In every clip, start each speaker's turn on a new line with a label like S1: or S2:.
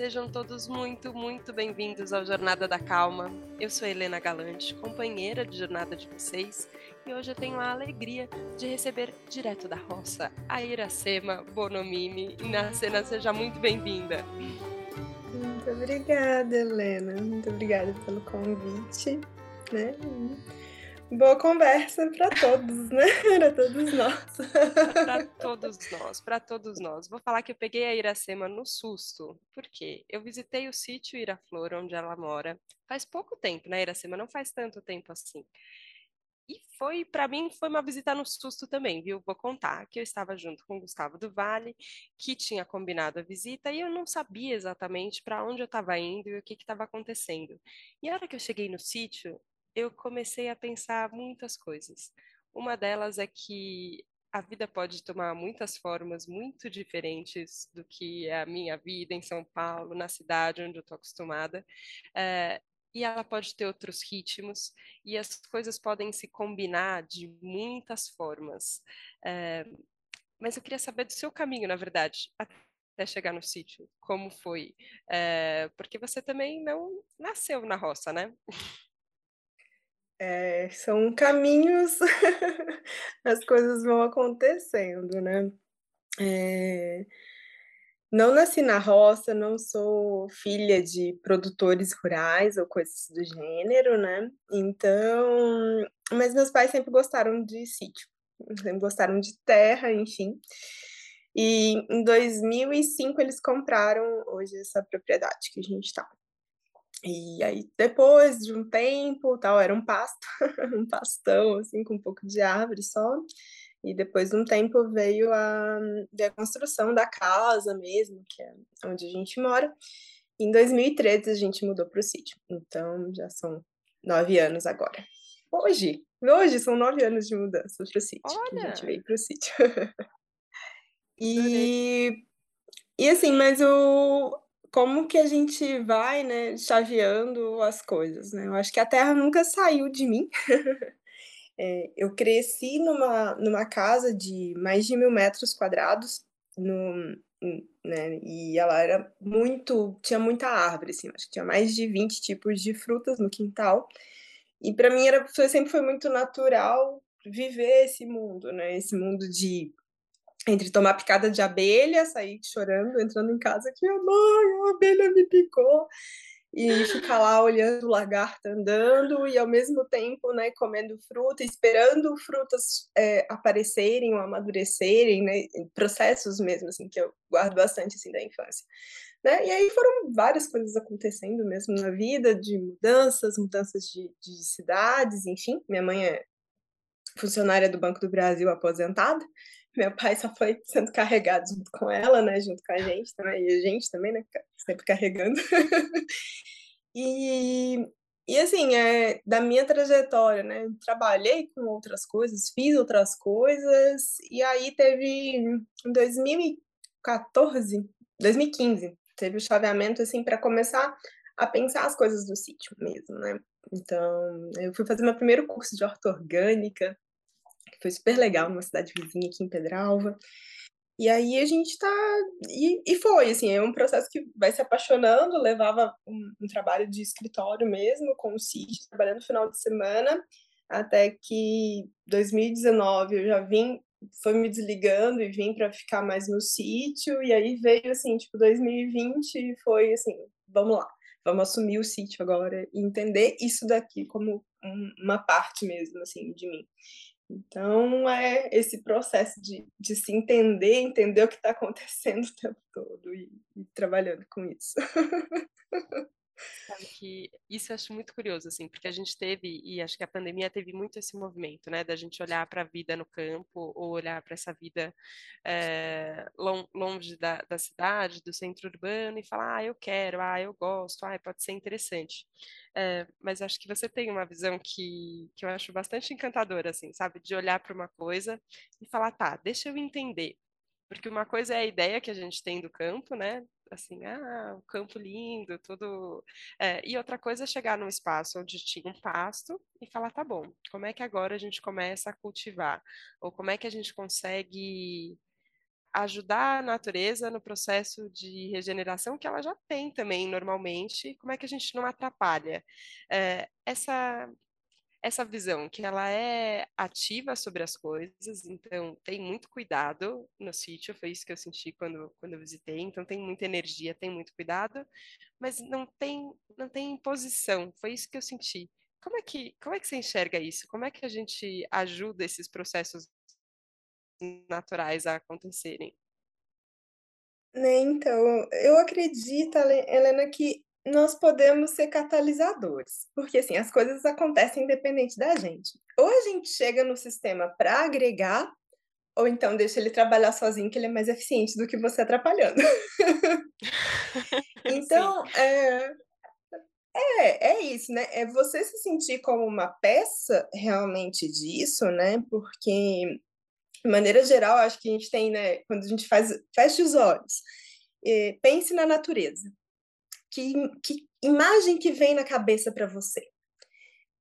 S1: Sejam todos muito, muito bem-vindos ao Jornada da Calma. Eu sou Helena Galante, companheira de jornada de vocês, e hoje eu tenho a alegria de receber direto da roça a Iracema Bonomini. Inacena, seja muito bem-vinda.
S2: Muito obrigada, Helena. Muito obrigada pelo convite. Né? Boa conversa para todos, né? Para todos nós.
S1: para todos nós, para todos nós. Vou falar que eu peguei a Iracema no susto, porque eu visitei o sítio Iraflor, onde ela mora, faz pouco tempo, né, Iracema? Não faz tanto tempo assim. E foi, para mim, foi uma visita no susto também, viu? Vou contar que eu estava junto com o Gustavo do Vale, que tinha combinado a visita, e eu não sabia exatamente para onde eu estava indo e o que estava acontecendo. E a hora que eu cheguei no sítio, eu comecei a pensar muitas coisas. Uma delas é que a vida pode tomar muitas formas muito diferentes do que é a minha vida em São Paulo, na cidade onde eu estou acostumada. É, e ela pode ter outros ritmos, e as coisas podem se combinar de muitas formas. É, mas eu queria saber do seu caminho, na verdade, até chegar no sítio. Como foi? É, porque você também não nasceu na roça, né?
S2: É, são caminhos, as coisas vão acontecendo, né? É, não nasci na roça, não sou filha de produtores rurais ou coisas do gênero, né? Então, mas meus pais sempre gostaram de sítio, sempre gostaram de terra, enfim. E em 2005 eles compraram hoje essa propriedade que a gente está. E aí, depois de um tempo, tal, era um pasto, um pastão, assim, com um pouco de árvore só. E depois de um tempo veio a, veio a construção da casa mesmo, que é onde a gente mora. Em 2013 a gente mudou para o sítio. Então já são nove anos agora. Hoje, hoje são nove anos de mudança para o sítio. Olha. A gente veio para o sítio. e, e assim, mas o, como que a gente vai, né, chaveando as coisas, né? Eu acho que a Terra nunca saiu de mim. é, eu cresci numa, numa casa de mais de mil metros quadrados, no, né, e ela era muito, tinha muita árvore, assim, acho que tinha mais de 20 tipos de frutas no quintal, e para mim era, sempre foi muito natural viver esse mundo, né, esse mundo de entre tomar picada de abelha, sair chorando, entrando em casa que minha mãe, a abelha me picou, e ficar lá olhando o lagarto andando e ao mesmo tempo, né, comendo fruta, esperando frutas é, aparecerem ou amadurecerem, né, processos mesmo, assim, que eu guardo bastante, assim, da infância. Né? E aí foram várias coisas acontecendo mesmo na vida, de mudanças, mudanças de, de cidades, enfim. Minha mãe é funcionária do Banco do Brasil aposentada, meu pai só foi sendo carregado junto com ela, né? Junto com a gente também, e a gente também, né? Sempre carregando. e, e assim, é, da minha trajetória, né? Trabalhei com outras coisas, fiz outras coisas, e aí teve em 2014, 2015, teve o chaveamento assim para começar a pensar as coisas do sítio mesmo, né? Então, eu fui fazer meu primeiro curso de horta orgânica, foi super legal, numa cidade vizinha aqui em Pedralva. E aí a gente tá. E, e foi, assim, é um processo que vai se apaixonando, levava um, um trabalho de escritório mesmo, com o sítio, trabalhando no final de semana, até que 2019 eu já vim, foi me desligando e vim para ficar mais no sítio, e aí veio assim, tipo, 2020 foi assim, vamos lá, vamos assumir o sítio agora e entender isso daqui como um, uma parte mesmo, assim, de mim. Então, é esse processo de, de se entender, entender o que está acontecendo o tempo todo e, e trabalhando com isso.
S1: Sabe que isso eu acho muito curioso, assim, porque a gente teve, e acho que a pandemia teve muito esse movimento, né, da gente olhar para a vida no campo, ou olhar para essa vida é, longe da, da cidade, do centro urbano, e falar, ah, eu quero, ah, eu gosto, ah, pode ser interessante. É, mas acho que você tem uma visão que, que eu acho bastante encantadora, assim, sabe, de olhar para uma coisa e falar, tá, deixa eu entender. Porque uma coisa é a ideia que a gente tem do campo, né? assim, ah, o campo lindo, tudo. É, e outra coisa é chegar num espaço onde tinha um pasto e falar, tá bom, como é que agora a gente começa a cultivar? Ou como é que a gente consegue ajudar a natureza no processo de regeneração que ela já tem também normalmente, como é que a gente não atrapalha? É, essa essa visão que ela é ativa sobre as coisas, então tem muito cuidado no sítio, foi isso que eu senti quando, quando eu visitei, então tem muita energia, tem muito cuidado, mas não tem não tem imposição, foi isso que eu senti. Como é que como é que você enxerga isso? Como é que a gente ajuda esses processos naturais a acontecerem?
S2: Né, então, eu acredito, Helena, que nós podemos ser catalisadores, porque assim, as coisas acontecem independente da gente. Ou a gente chega no sistema para agregar, ou então deixa ele trabalhar sozinho, que ele é mais eficiente do que você atrapalhando. então, é, é, é isso, né? É você se sentir como uma peça realmente disso, né? Porque de maneira geral, acho que a gente tem, né, quando a gente faz, fecha os olhos, eh, pense na natureza. Que, que imagem que vem na cabeça para você?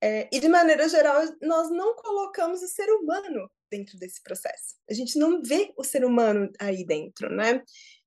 S2: É, e de maneira geral, nós não colocamos o ser humano dentro desse processo. A gente não vê o ser humano aí dentro, né?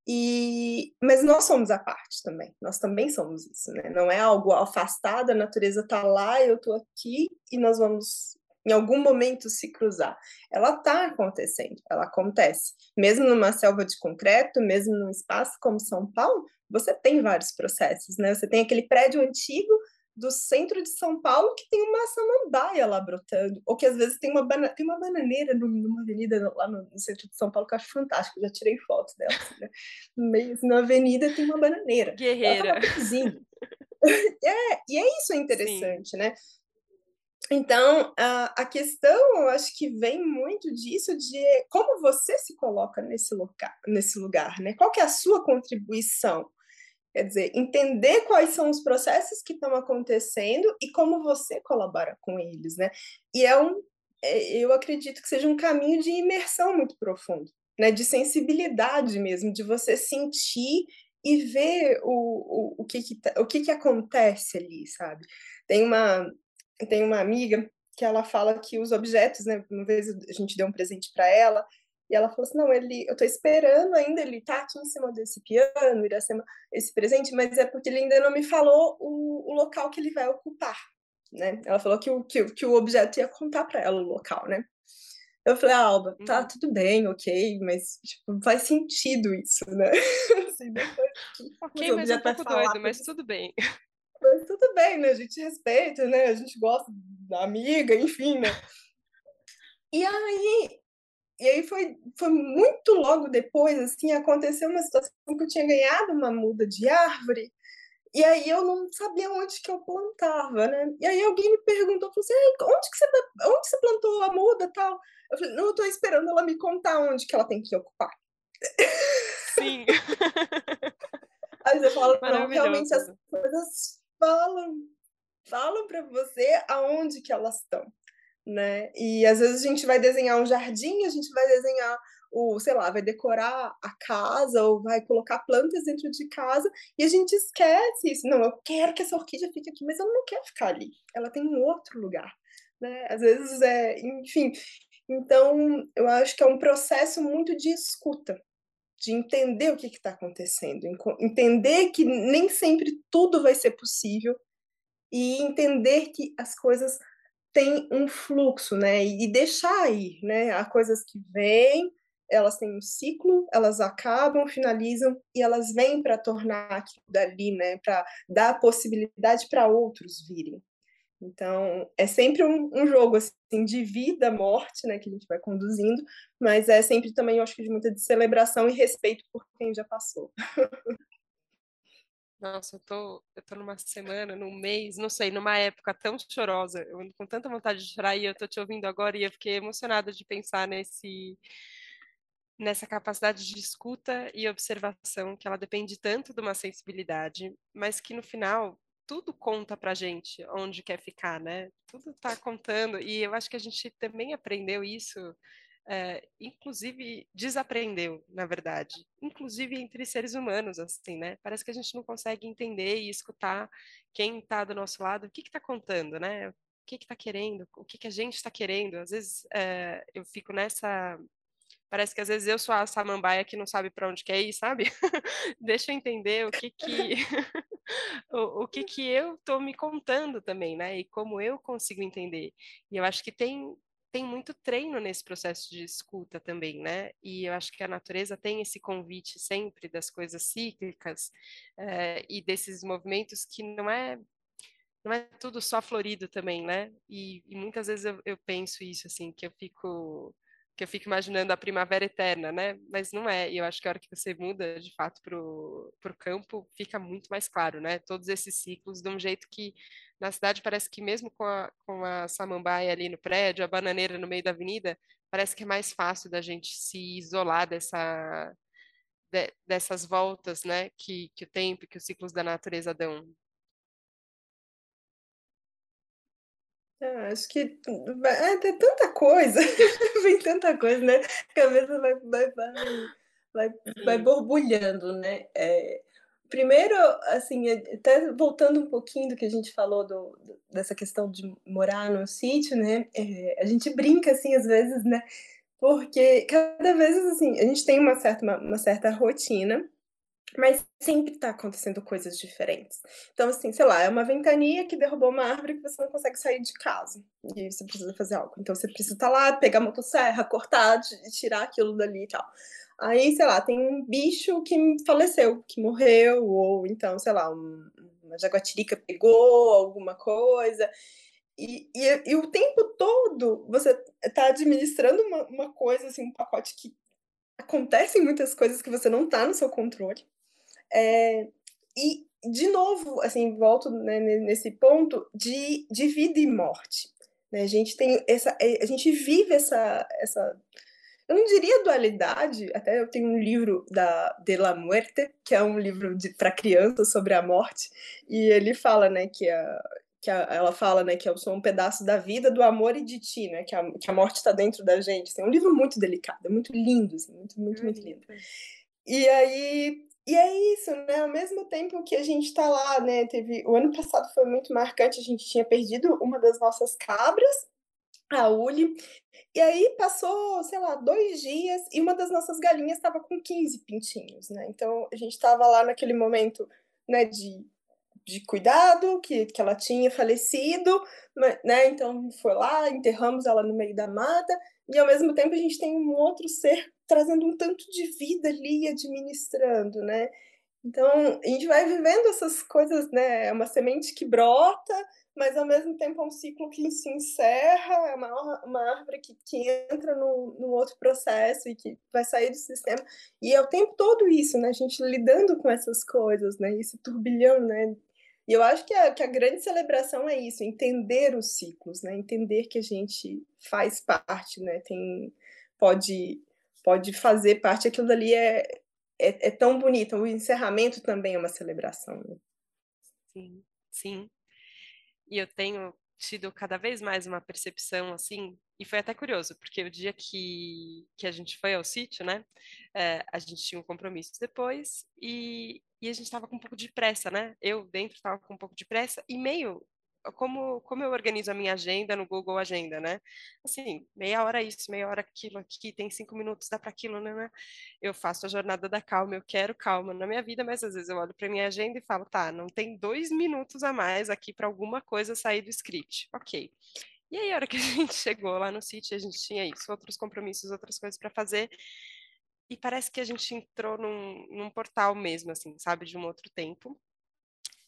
S2: E, mas nós somos a parte também. Nós também somos isso, né? Não é algo afastado, a natureza está lá, eu estou aqui e nós vamos em algum momento se cruzar. Ela está acontecendo, ela acontece. Mesmo numa selva de concreto, mesmo num espaço como São Paulo, você tem vários processos, né? Você tem aquele prédio antigo do centro de São Paulo que tem uma samambaia lá brotando, ou que às vezes tem uma, bana tem uma bananeira numa avenida lá no, centro de São Paulo que eu acho fantástico, já tirei fotos dela. Assim, né? No meio, na avenida tem uma bananeira.
S1: Guerreira.
S2: é, e é isso interessante, Sim. né? Então, a, a questão, eu acho que vem muito disso, de como você se coloca nesse lugar, nesse lugar né? Qual que é a sua contribuição? Quer dizer, entender quais são os processos que estão acontecendo e como você colabora com eles, né? E é um, é, eu acredito que seja um caminho de imersão muito profundo, né? De sensibilidade mesmo, de você sentir e ver o, o, o, que, que, tá, o que, que acontece ali, sabe? Tem uma, tem uma amiga que ela fala que os objetos, né? Uma vez a gente deu um presente para ela e ela falou assim: não, ele, eu estou esperando ainda ele tá aqui em cima desse piano, Iracema, esse presente, mas é porque ele ainda não me falou o, o local que ele vai ocupar, né? Ela falou que o, que, que o objeto ia contar para ela o local, né? Eu falei, ah, Alba, tá uhum. tudo bem, ok, mas tipo, faz sentido isso, né?
S1: assim, depois, ok, mas é um pouco doido, mas tudo bem.
S2: Mas tudo bem, né? A gente respeita, né? A gente gosta da amiga, enfim, né? E aí, e aí foi, foi muito logo depois, assim, aconteceu uma situação que eu tinha ganhado uma muda de árvore, e aí eu não sabia onde que eu plantava, né? E aí alguém me perguntou, falou assim, onde que você, onde você plantou a muda tal? Eu falei, não, eu tô esperando ela me contar onde que ela tem que ocupar.
S1: Sim.
S2: Aí você fala, não, realmente as coisas falam, falam para você aonde que elas estão, né? E às vezes a gente vai desenhar um jardim, a gente vai desenhar o, sei lá, vai decorar a casa ou vai colocar plantas dentro de casa e a gente esquece isso. Não, eu quero que essa orquídea fique aqui, mas ela não quer ficar ali. Ela tem um outro lugar, né? Às vezes é, enfim. Então, eu acho que é um processo muito de escuta, de entender o que está acontecendo, entender que nem sempre tudo vai ser possível e entender que as coisas têm um fluxo, né? E deixar ir, né? Há coisas que vêm, elas têm um ciclo, elas acabam, finalizam e elas vêm para tornar aquilo dali, né? Para dar possibilidade para outros virem. Então, é sempre um, um, jogo assim de vida, morte, né, que a gente vai conduzindo, mas é sempre também, eu acho que de muita celebração e respeito por quem já passou.
S1: Nossa, eu tô, eu tô numa semana, num mês, não sei, numa época tão chorosa, eu com tanta vontade de chorar e eu tô te ouvindo agora e eu fiquei emocionada de pensar nesse nessa capacidade de escuta e observação que ela depende tanto de uma sensibilidade, mas que no final tudo conta pra gente onde quer ficar, né? Tudo tá contando. E eu acho que a gente também aprendeu isso, é, inclusive desaprendeu, na verdade. Inclusive entre seres humanos, assim, né? Parece que a gente não consegue entender e escutar quem está do nosso lado, o que está contando, né? O que está querendo, o que, que a gente está querendo. Às vezes é, eu fico nessa Parece que às vezes eu sou a samambaia que não sabe para onde quer ir, sabe? Deixa eu entender o que que o, o que que eu tô me contando também, né? E como eu consigo entender. E eu acho que tem tem muito treino nesse processo de escuta também, né? E eu acho que a natureza tem esse convite sempre das coisas cíclicas é, e desses movimentos que não é não é tudo só florido também, né? E, e muitas vezes eu, eu, penso isso assim, que eu fico que eu fico imaginando a primavera eterna, né? Mas não é. E eu acho que a hora que você muda de fato para o campo, fica muito mais claro, né? Todos esses ciclos de um jeito que na cidade parece que mesmo com a, com a samambaia ali no prédio, a bananeira no meio da avenida, parece que é mais fácil da gente se isolar dessa de, dessas voltas, né? Que, que o tempo, que os ciclos da natureza dão.
S2: Ah, acho que é, tem tanta coisa, vem tanta coisa, né? A cabeça vai, vai, vai, vai, uhum. borbulhando, né? É, primeiro, assim, é, até voltando um pouquinho do que a gente falou do, dessa questão de morar no sítio, né? É, a gente brinca, assim, às vezes, né? Porque cada vez, assim, a gente tem uma certa, uma, uma certa rotina, mas sempre está acontecendo coisas diferentes. Então, assim, sei lá, é uma ventania que derrubou uma árvore que você não consegue sair de casa. E você precisa fazer algo. Então, você precisa estar tá lá, pegar a motosserra, cortar, tirar aquilo dali e tal. Aí, sei lá, tem um bicho que faleceu, que morreu, ou então, sei lá, um, uma jaguatirica pegou alguma coisa. E, e, e, o tempo todo você está administrando uma, uma coisa, assim, um pacote que acontecem muitas coisas que você não está no seu controle. É, e, de novo, assim, volto né, nesse ponto de, de vida e morte. Né? A gente tem essa, é, a gente vive essa, essa, eu não diria dualidade, até eu tenho um livro da De la Muerte, que é um livro para crianças sobre a morte, e ele fala, né, que a, que a, ela fala, né, que eu sou um pedaço da vida, do amor e de ti, né, que a, que a morte está dentro da gente. É um livro muito delicado, é muito lindo, assim, muito, muito, muito lindo. E aí e é isso, né? Ao mesmo tempo que a gente está lá, né? Teve o ano passado foi muito marcante, a gente tinha perdido uma das nossas cabras, a Uli, e aí passou, sei lá, dois dias e uma das nossas galinhas estava com 15 pintinhos, né? Então a gente estava lá naquele momento, né, de, de cuidado, que, que ela tinha falecido, né? Então foi lá, enterramos ela no meio da mata, e ao mesmo tempo a gente tem um outro ser trazendo um tanto de vida ali, administrando, né? Então, a gente vai vivendo essas coisas, né? É uma semente que brota, mas ao mesmo tempo é um ciclo que se encerra, é uma, uma árvore que, que entra num, num outro processo e que vai sair do sistema. E é o tempo todo isso, né? A gente lidando com essas coisas, né? Esse turbilhão, né? E eu acho que a, que a grande celebração é isso, entender os ciclos, né? Entender que a gente faz parte, né? Tem, pode pode fazer parte, aquilo ali é, é, é tão bonito. O encerramento também é uma celebração. Né?
S1: Sim, sim. E eu tenho tido cada vez mais uma percepção assim, e foi até curioso, porque o dia que, que a gente foi ao sítio, né, é, a gente tinha um compromisso depois, e, e a gente estava com um pouco de pressa, né, eu dentro estava com um pouco de pressa, e meio como, como eu organizo a minha agenda no Google Agenda, né? Assim, meia hora isso, meia hora aquilo aqui, tem cinco minutos, dá para aquilo, né, né? Eu faço a jornada da calma, eu quero calma na minha vida, mas às vezes eu olho para minha agenda e falo, tá, não tem dois minutos a mais aqui para alguma coisa sair do script. Ok. E aí, a hora que a gente chegou lá no sítio, a gente tinha isso, outros compromissos, outras coisas para fazer. E parece que a gente entrou num, num portal mesmo, assim, sabe, de um outro tempo.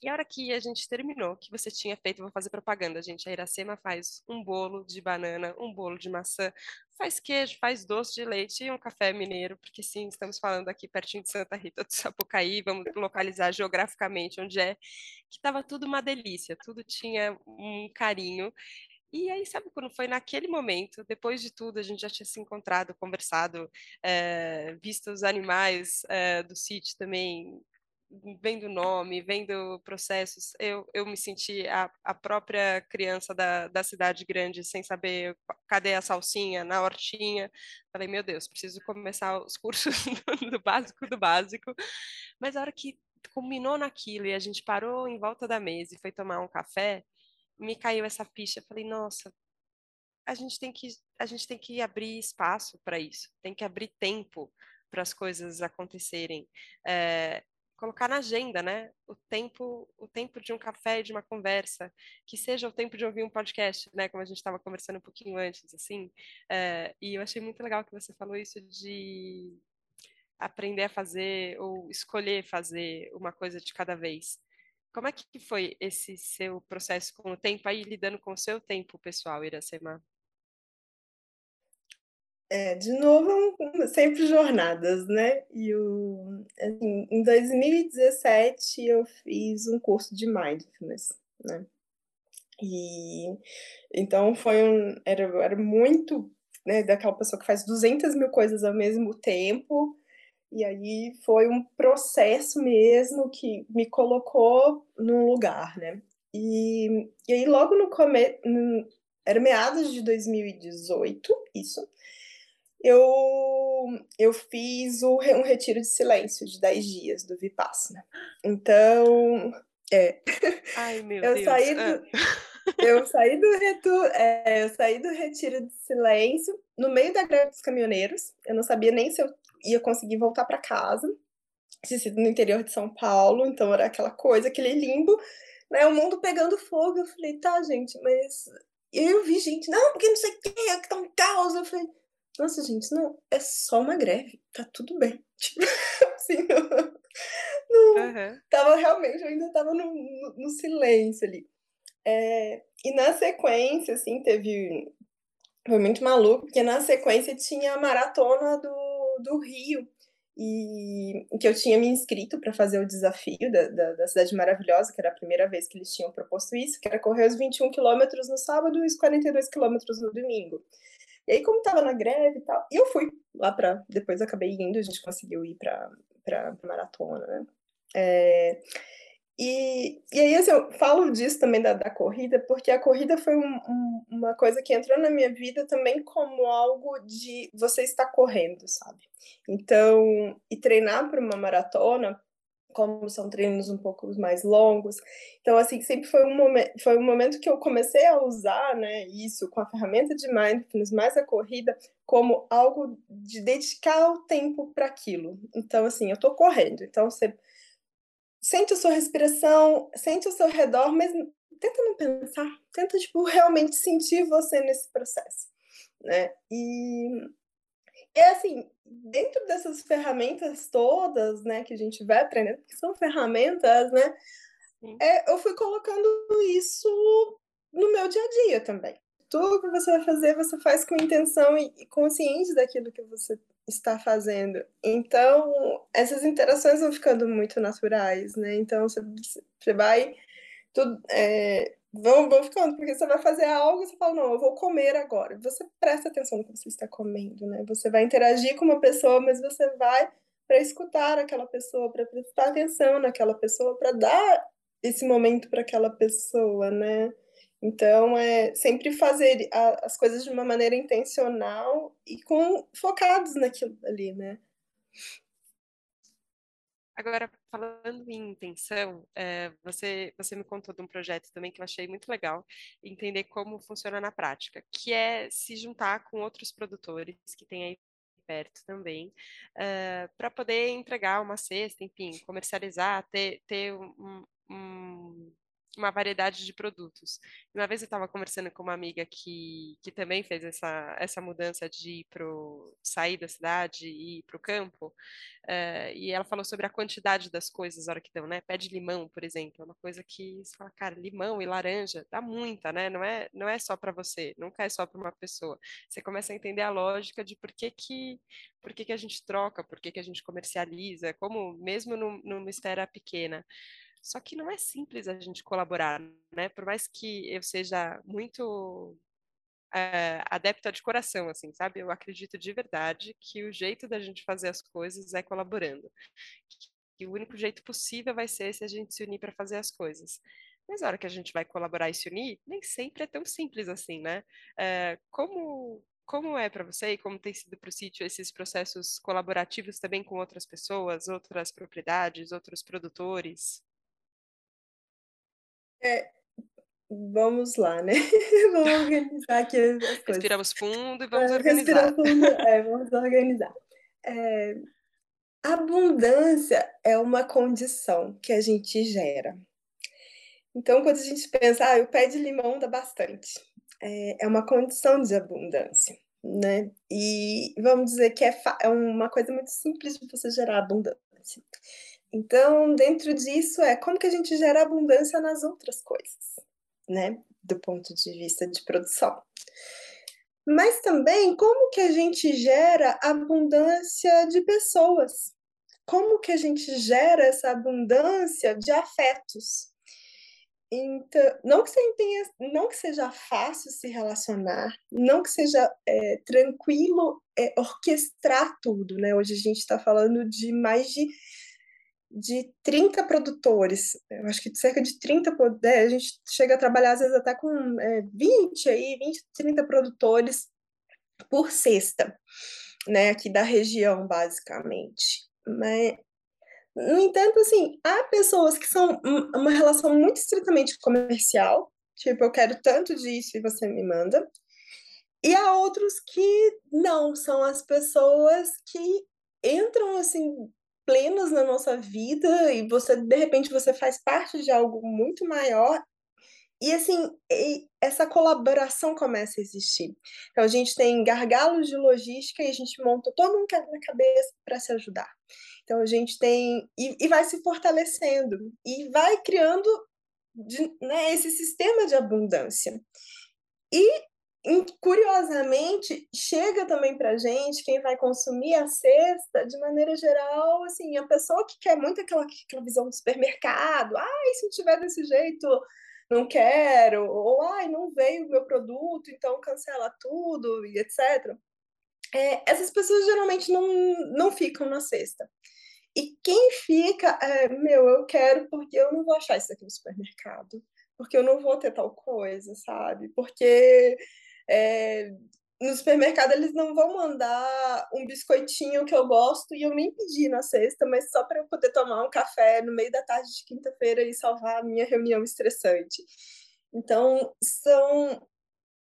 S1: E a hora que a gente terminou, que você tinha feito, vou fazer propaganda, gente. A Iracema faz um bolo de banana, um bolo de maçã, faz queijo, faz doce de leite e um café mineiro, porque sim, estamos falando aqui pertinho de Santa Rita do Sapucaí, vamos localizar geograficamente onde é, que estava tudo uma delícia, tudo tinha um carinho. E aí, sabe quando foi naquele momento, depois de tudo, a gente já tinha se encontrado, conversado, é, visto os animais é, do sítio também vendo nome, vendo processos, eu, eu me senti a, a própria criança da, da cidade grande, sem saber cadê a salsinha, na hortinha. Falei, meu Deus, preciso começar os cursos do, do básico do básico. Mas a hora que culminou naquilo e a gente parou em volta da mesa e foi tomar um café, me caiu essa ficha. Falei, nossa, a gente tem que a gente tem que abrir espaço para isso, tem que abrir tempo para as coisas acontecerem. É, colocar na agenda, né? O tempo, o tempo de um café de uma conversa, que seja o tempo de ouvir um podcast, né? Como a gente estava conversando um pouquinho antes, assim. É, e eu achei muito legal que você falou isso de aprender a fazer ou escolher fazer uma coisa de cada vez. Como é que foi esse seu processo com o tempo aí, lidando com o seu tempo pessoal, Iracema?
S2: É, de novo, sempre jornadas, né? E o, assim, em 2017 eu fiz um curso de mindfulness, né? E então foi um, era, era muito, né, daquela pessoa que faz 200 mil coisas ao mesmo tempo, e aí foi um processo mesmo que me colocou num lugar, né? E, e aí logo no começo, era meados de 2018, isso, eu, eu fiz o, um retiro de silêncio de 10 dias do Vipassana. Então, é.
S1: Ai, meu
S2: eu
S1: Deus.
S2: Saí do, ah. eu, saí do retu, é, eu saí do retiro de silêncio no meio da greve dos caminhoneiros. Eu não sabia nem se eu ia conseguir voltar para casa. Tinha sido no interior de São Paulo, então era aquela coisa, aquele limbo, né? O mundo pegando fogo. Eu falei, tá, gente, mas. E eu vi gente, não, porque não sei o que, que tá um caos. Eu falei, nossa, gente, não, é só uma greve, tá tudo bem. Tipo, assim, não, não uhum. tava realmente, eu ainda tava no, no, no silêncio ali. É, e na sequência, assim, teve. Foi muito maluco, porque na sequência tinha a maratona do, do Rio, e que eu tinha me inscrito para fazer o desafio da, da, da, Cidade Maravilhosa, que era a primeira vez que eles tinham proposto isso, que era correr os 21 quilômetros no sábado e os 42 quilômetros no domingo. E aí, como tava na greve e tal, eu fui lá para Depois acabei indo, a gente conseguiu ir para maratona, né? É, e, e aí, assim, eu falo disso também da, da corrida, porque a corrida foi um, um, uma coisa que entrou na minha vida também como algo de você estar correndo, sabe? Então, e treinar para uma maratona como são treinos um pouco mais longos. Então, assim, sempre foi um momento, foi um momento que eu comecei a usar, né, isso com a ferramenta de mindfulness, mais a corrida, como algo de dedicar o tempo para aquilo. Então, assim, eu estou correndo, então você sente a sua respiração, sente o seu redor, mas tenta não pensar, tenta, tipo, realmente sentir você nesse processo, né? E é assim, dentro dessas ferramentas todas, né, que a gente vai aprendendo, que são ferramentas, né, é, eu fui colocando isso no meu dia a dia também. Tudo que você vai fazer, você faz com intenção e, e consciente daquilo que você está fazendo. Então, essas interações vão ficando muito naturais, né? Então, você, vai tudo, é, vão, vão ficando, porque você vai fazer algo e você fala, não, eu vou comer agora. Você presta atenção no que você está comendo, né? Você vai interagir com uma pessoa, mas você vai para escutar aquela pessoa, para prestar atenção naquela pessoa, para dar esse momento para aquela pessoa, né? Então, é sempre fazer as coisas de uma maneira intencional e com focados naquilo ali, né?
S1: Agora, falando em intenção, é, você, você me contou de um projeto também que eu achei muito legal, entender como funciona na prática, que é se juntar com outros produtores que tem aí perto também, uh, eh, para poder entregar uma cesta, enfim, comercializar, ter, ter um, um uma variedade de produtos. Uma vez eu estava conversando com uma amiga que, que também fez essa, essa mudança de ir pro, sair da cidade e ir para o campo, uh, e ela falou sobre a quantidade das coisas na hora que dão, né? Pé de limão, por exemplo, é uma coisa que você fala, cara, limão e laranja, dá muita, né? Não é, não é só para você, nunca é só para uma pessoa. Você começa a entender a lógica de por que que, por que, que a gente troca, por que, que a gente comercializa, como mesmo no, numa esfera pequena. Só que não é simples a gente colaborar, né? Por mais que eu seja muito é, adepta de coração, assim, sabe? Eu acredito de verdade que o jeito da gente fazer as coisas é colaborando. Que o único jeito possível vai ser se a gente se unir para fazer as coisas. Mas na hora que a gente vai colaborar e se unir, nem sempre é tão simples assim, né? É, como como é para você e como tem sido para o sítio esses processos colaborativos também com outras pessoas, outras propriedades, outros produtores?
S2: É, vamos lá, né? vamos organizar aqui as coisas.
S1: Respiramos fundo e vamos é, organizar.
S2: Fundo, é, vamos organizar. É, abundância é uma condição que a gente gera. Então, quando a gente pensa, ah, o pé de limão dá bastante, é, é uma condição de abundância, né? E vamos dizer que é, é uma coisa muito simples de você gerar abundância. Então, dentro disso é como que a gente gera abundância nas outras coisas, né? Do ponto de vista de produção. Mas também como que a gente gera abundância de pessoas? Como que a gente gera essa abundância de afetos? Então, não que, tenha, não que seja fácil se relacionar, não que seja é, tranquilo é, orquestrar tudo, né? Hoje a gente está falando de mais de, de 30 produtores, eu acho que cerca de 30, é, a gente chega a trabalhar às vezes até com é, 20 aí, 20, 30 produtores por cesta, né? Aqui da região, basicamente. Mas no entanto, assim, há pessoas que são uma relação muito estritamente comercial, tipo, eu quero tanto disso e você me manda. E há outros que não, são as pessoas que entram, assim, plenas na nossa vida e você, de repente, você faz parte de algo muito maior e assim, essa colaboração começa a existir. Então, a gente tem gargalos de logística e a gente monta todo um quebra-cabeça para se ajudar. Então a gente tem e, e vai se fortalecendo e vai criando de, né, esse sistema de abundância. E curiosamente chega também para gente quem vai consumir a cesta de maneira geral assim a pessoa que quer muito aquela, aquela visão do supermercado ai se não tiver desse jeito não quero ou ai não veio o meu produto então cancela tudo e etc é, essas pessoas geralmente não, não ficam na cesta e quem fica, é, meu, eu quero porque eu não vou achar isso aqui no supermercado, porque eu não vou ter tal coisa, sabe? Porque é, no supermercado eles não vão mandar um biscoitinho que eu gosto e eu nem pedi na sexta, mas só para eu poder tomar um café no meio da tarde de quinta-feira e salvar a minha reunião estressante. Então, são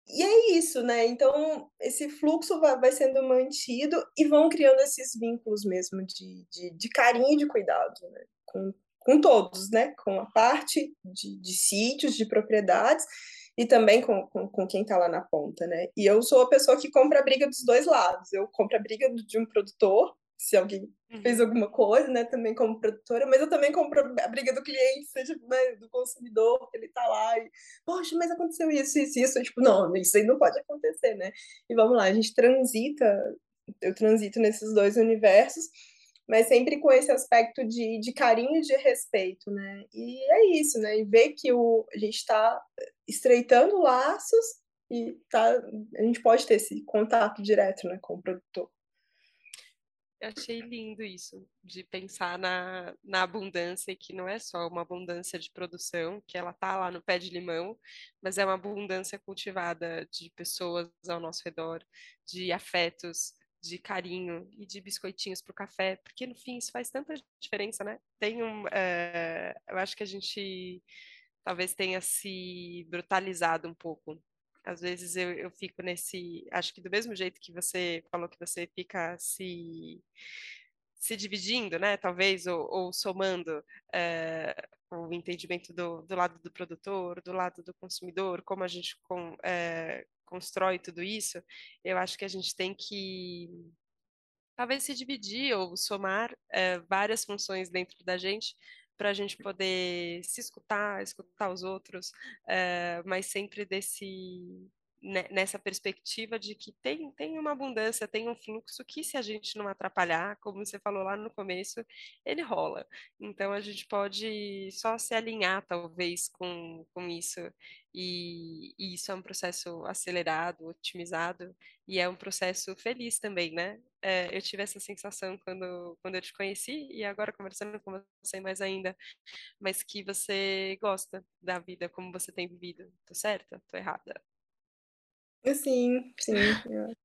S2: e é isso, né? Então, esse fluxo vai, sendo mantido e vão criando esses vínculos mesmo de, de, de carinho e de cuidado, né? Com, com todos, né? Com a parte de, de sítios, de propriedades e também com, com, com quem está lá na ponta, né? E eu sou a pessoa que compra a briga dos dois lados. Eu compro a briga de um produtor se alguém fez uhum. alguma coisa, né, também como produtora, mas eu também compro a briga do cliente, seja né, do consumidor, ele tá lá e, poxa, mas aconteceu isso, isso, isso, eu, tipo, não, isso aí não pode acontecer, né? E vamos lá, a gente transita, eu transito nesses dois universos, mas sempre com esse aspecto de, de carinho e de respeito, né? E é isso, né? E ver que o, a gente está estreitando laços e tá, a gente pode ter esse contato direto né, com o produtor.
S1: Eu achei lindo isso, de pensar na, na abundância, que não é só uma abundância de produção, que ela tá lá no pé de limão, mas é uma abundância cultivada de pessoas ao nosso redor, de afetos, de carinho e de biscoitinhos para o café, porque no fim isso faz tanta diferença, né? Tem um, é, eu acho que a gente talvez tenha se brutalizado um pouco às vezes eu, eu fico nesse. Acho que do mesmo jeito que você falou que você fica se se dividindo, né? Talvez, ou, ou somando é, o entendimento do, do, lado do produtor, do lado do consumidor, como a gente com, é, constrói tudo isso, eu acho que a gente tem que talvez se dividir ou somar é, várias funções dentro da gente para a gente poder se escutar, escutar os outros, é, mas sempre desse nessa perspectiva de que tem, tem uma abundância, tem um fluxo que se a gente não atrapalhar, como você falou lá no começo, ele rola. Então a gente pode só se alinhar talvez com, com isso e, e isso é um processo acelerado, otimizado e é um processo feliz também, né? É, eu tive essa sensação quando, quando eu te conheci e agora conversando com você mais ainda, mas que você gosta da vida como você tem vivido. Tô certa? Tô errada?
S2: Sim, sim.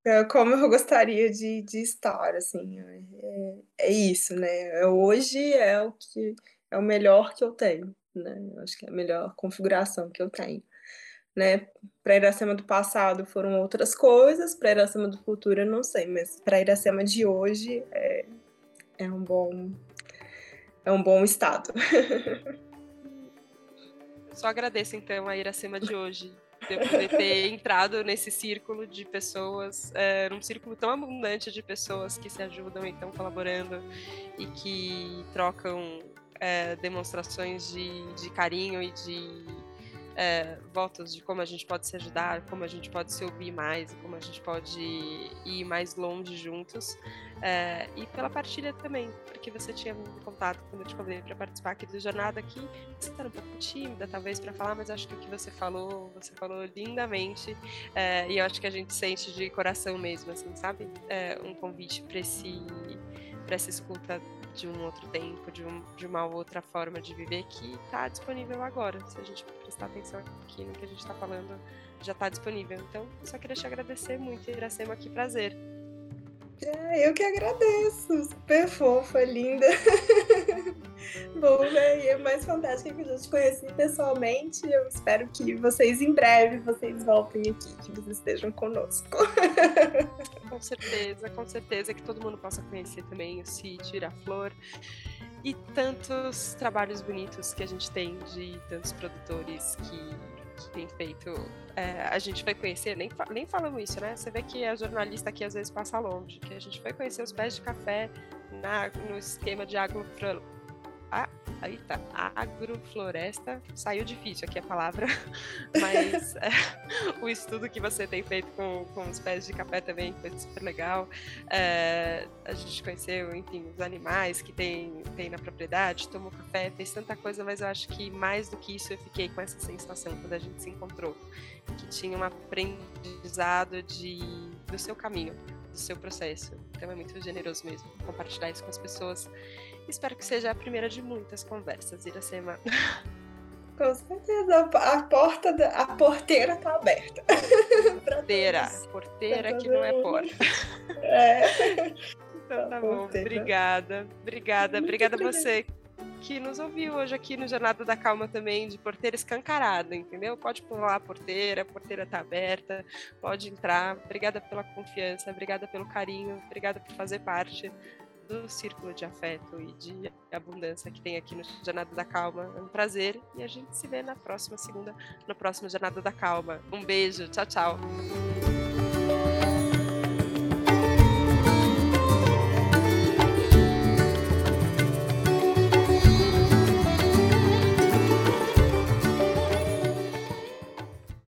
S2: É como eu gostaria de, de estar, assim. É, é isso, né? Hoje é o que é o melhor que eu tenho, né? Eu acho que é a melhor configuração que eu tenho. né? Para Iracema do passado foram outras coisas, para Iracema do futuro eu não sei, mas para Iracema de hoje é, é um bom é um bom estado.
S1: Só agradeço então a Iracema de hoje de ter entrado nesse círculo de pessoas, é, num círculo tão abundante de pessoas que se ajudam e estão colaborando e que trocam é, demonstrações de, de carinho e de é, votos de como a gente pode se ajudar, como a gente pode se ouvir mais, como a gente pode ir mais longe juntos. É, e pela partilha também, porque você tinha me contado quando eu te convidei para participar aqui do Jornada aqui, você está um pouco tímida talvez para falar, mas acho que o que você falou, você falou lindamente é, e eu acho que a gente sente de coração mesmo, assim, sabe? É, um convite para esse para essa escuta de um outro tempo, de, um, de uma outra forma de viver que está disponível agora. Se a gente prestar atenção aqui no que a gente está falando, já está disponível. Então, só queria te agradecer muito, Iracema, que prazer.
S2: É, eu que agradeço, super fofa, linda. Bom, né? E é mais fantástico que eu já te conheci pessoalmente. Eu espero que vocês em breve vocês voltem aqui, que vocês estejam conosco.
S1: Com certeza, com certeza que todo mundo possa conhecer também o sítio Iraflor e tantos trabalhos bonitos que a gente tem de tantos produtores que tem feito. É, a gente foi conhecer, nem, nem falamos isso, né? Você vê que a jornalista aqui às vezes passa longe, que a gente foi conhecer os pés de café na, no esquema de agro, ah, aí tá. Agrofloresta. Saiu difícil aqui a palavra, mas é, o estudo que você tem feito com, com os pés de café também foi super legal. É, a gente conheceu, enfim, os animais que tem, tem na propriedade, tomou café, fez tanta coisa, mas eu acho que mais do que isso eu fiquei com essa sensação quando a gente se encontrou, que tinha um aprendizado de, do seu caminho, do seu processo. Então é muito generoso mesmo compartilhar isso com as pessoas Espero que seja a primeira de muitas conversas, Iracema.
S2: Com certeza, a porta, da, a porteira tá aberta.
S1: porteira, porteira que não é porta. É. Então tá bom, obrigada, obrigada, obrigada a você que nos ouviu hoje aqui no Jornada da Calma também, de porteira escancarada, entendeu? Pode pular a porteira, a porteira tá aberta, pode entrar. Obrigada pela confiança, obrigada pelo carinho, obrigada por fazer parte do círculo de afeto e de abundância que tem aqui no Jornada da Calma. É um prazer e a gente se vê na próxima segunda, no próximo Jornada da Calma. Um beijo, tchau, tchau.